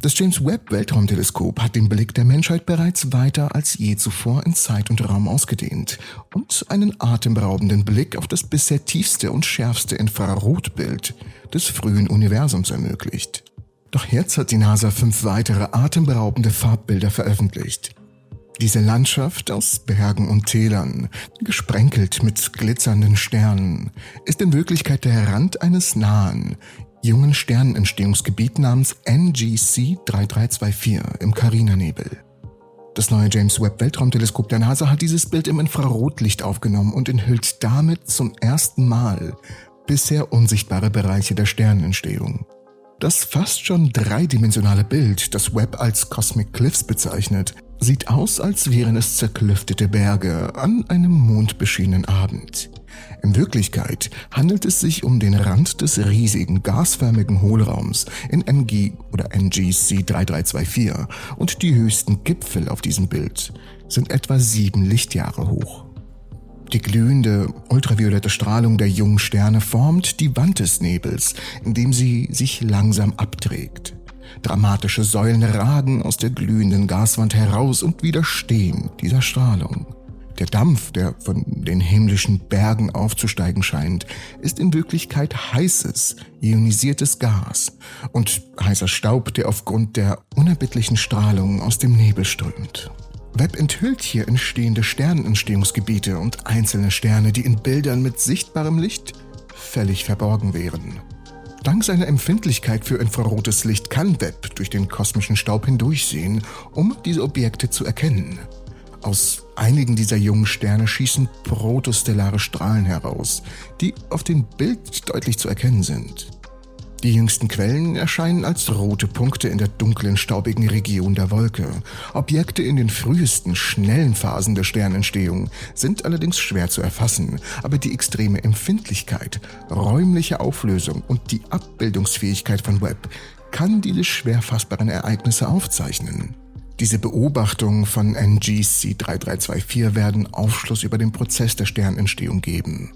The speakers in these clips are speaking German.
Das James Webb Weltraumteleskop hat den Blick der Menschheit bereits weiter als je zuvor in Zeit und Raum ausgedehnt und einen atemberaubenden Blick auf das bisher tiefste und schärfste Infrarotbild des frühen Universums ermöglicht. Doch jetzt hat die NASA fünf weitere atemberaubende Farbbilder veröffentlicht. Diese Landschaft aus Bergen und Tälern, gesprenkelt mit glitzernden Sternen, ist in Wirklichkeit der Rand eines nahen, jungen Sternenentstehungsgebiet namens NGC 3324 im Carina-Nebel. Das neue James Webb Weltraumteleskop der NASA hat dieses Bild im Infrarotlicht aufgenommen und enthüllt damit zum ersten Mal bisher unsichtbare Bereiche der Sternenentstehung. Das fast schon dreidimensionale Bild, das Webb als Cosmic Cliffs bezeichnet, sieht aus, als wären es zerklüftete Berge an einem mondbeschienenen Abend. In Wirklichkeit handelt es sich um den Rand des riesigen gasförmigen Hohlraums in NG oder NGC 3324 und die höchsten Gipfel auf diesem Bild sind etwa sieben Lichtjahre hoch. Die glühende, ultraviolette Strahlung der jungen Sterne formt die Wand des Nebels, indem sie sich langsam abträgt. Dramatische Säulen ragen aus der glühenden Gaswand heraus und widerstehen dieser Strahlung. Der Dampf, der von den himmlischen Bergen aufzusteigen scheint, ist in Wirklichkeit heißes, ionisiertes Gas und heißer Staub, der aufgrund der unerbittlichen Strahlung aus dem Nebel strömt. Webb enthüllt hier entstehende Sternenentstehungsgebiete und einzelne Sterne, die in Bildern mit sichtbarem Licht völlig verborgen wären. Dank seiner Empfindlichkeit für infrarotes Licht kann Webb durch den kosmischen Staub hindurchsehen, um diese Objekte zu erkennen. Aus einigen dieser jungen Sterne schießen protostellare Strahlen heraus, die auf dem Bild deutlich zu erkennen sind. Die jüngsten Quellen erscheinen als rote Punkte in der dunklen, staubigen Region der Wolke. Objekte in den frühesten, schnellen Phasen der Sternentstehung sind allerdings schwer zu erfassen, aber die extreme Empfindlichkeit, räumliche Auflösung und die Abbildungsfähigkeit von Webb kann diese schwer fassbaren Ereignisse aufzeichnen. Diese Beobachtungen von NGC 3324 werden Aufschluss über den Prozess der Sternentstehung geben.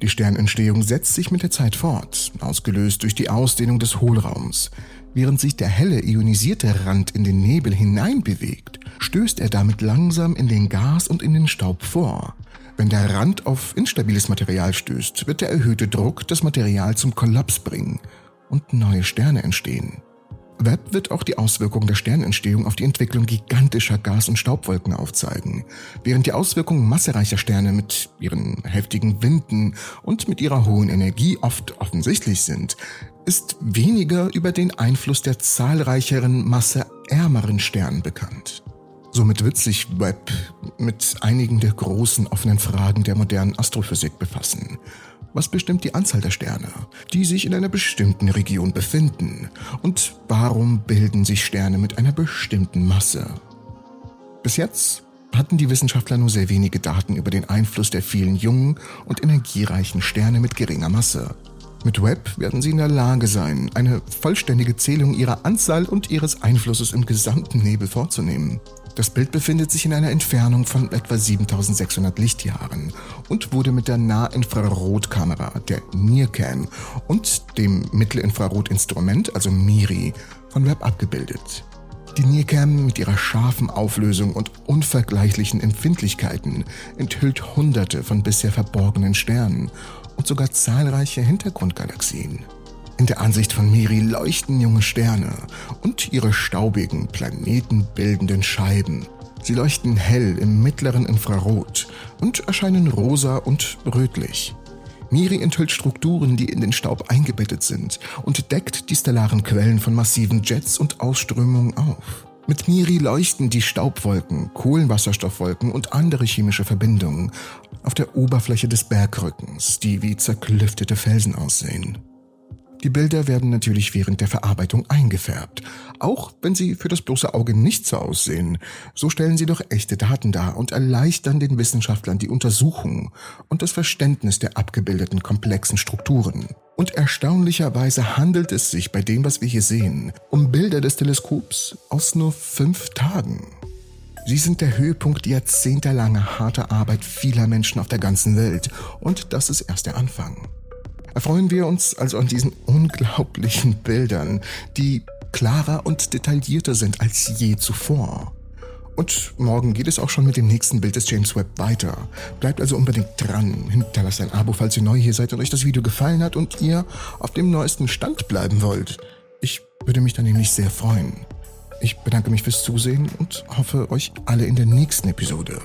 Die Sternentstehung setzt sich mit der Zeit fort, ausgelöst durch die Ausdehnung des Hohlraums. Während sich der helle ionisierte Rand in den Nebel hineinbewegt, stößt er damit langsam in den Gas und in den Staub vor. Wenn der Rand auf instabiles Material stößt, wird der erhöhte Druck das Material zum Kollaps bringen und neue Sterne entstehen. Webb wird auch die Auswirkungen der Sternentstehung auf die Entwicklung gigantischer Gas- und Staubwolken aufzeigen. Während die Auswirkungen massereicher Sterne mit ihren heftigen Winden und mit ihrer hohen Energie oft offensichtlich sind, ist weniger über den Einfluss der zahlreicheren, masseärmeren Sterne bekannt. Somit wird sich Webb mit einigen der großen offenen Fragen der modernen Astrophysik befassen. Was bestimmt die Anzahl der Sterne, die sich in einer bestimmten Region befinden? Und warum bilden sich Sterne mit einer bestimmten Masse? Bis jetzt hatten die Wissenschaftler nur sehr wenige Daten über den Einfluss der vielen jungen und energiereichen Sterne mit geringer Masse. Mit Webb werden sie in der Lage sein, eine vollständige Zählung ihrer Anzahl und ihres Einflusses im gesamten Nebel vorzunehmen. Das Bild befindet sich in einer Entfernung von etwa 7600 Lichtjahren und wurde mit der Nahinfrarotkamera, der NIRCam, und dem Mittelinfrarotinstrument, also MIRI, von Webb abgebildet. Die NIRCam mit ihrer scharfen Auflösung und unvergleichlichen Empfindlichkeiten enthüllt hunderte von bisher verborgenen Sternen und sogar zahlreiche Hintergrundgalaxien. In der Ansicht von Miri leuchten junge Sterne und ihre staubigen, planetenbildenden Scheiben. Sie leuchten hell im mittleren Infrarot und erscheinen rosa und rötlich. Miri enthüllt Strukturen, die in den Staub eingebettet sind und deckt die stellaren Quellen von massiven Jets und Ausströmungen auf. Mit Miri leuchten die Staubwolken, Kohlenwasserstoffwolken und andere chemische Verbindungen auf der Oberfläche des Bergrückens, die wie zerklüftete Felsen aussehen. Die Bilder werden natürlich während der Verarbeitung eingefärbt, auch wenn sie für das bloße Auge nicht so aussehen. So stellen sie doch echte Daten dar und erleichtern den Wissenschaftlern die Untersuchung und das Verständnis der abgebildeten komplexen Strukturen. Und erstaunlicherweise handelt es sich bei dem, was wir hier sehen, um Bilder des Teleskops aus nur fünf Tagen. Sie sind der Höhepunkt jahrzehntelanger harter Arbeit vieler Menschen auf der ganzen Welt und das ist erst der Anfang erfreuen wir uns also an diesen unglaublichen Bildern, die klarer und detaillierter sind als je zuvor. Und morgen geht es auch schon mit dem nächsten Bild des James Webb weiter. Bleibt also unbedingt dran, hinterlasst ein Abo, falls ihr neu hier seid und euch das Video gefallen hat und ihr auf dem neuesten Stand bleiben wollt. Ich würde mich da nämlich sehr freuen. Ich bedanke mich fürs Zusehen und hoffe, euch alle in der nächsten Episode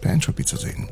bei Entropy zu sehen.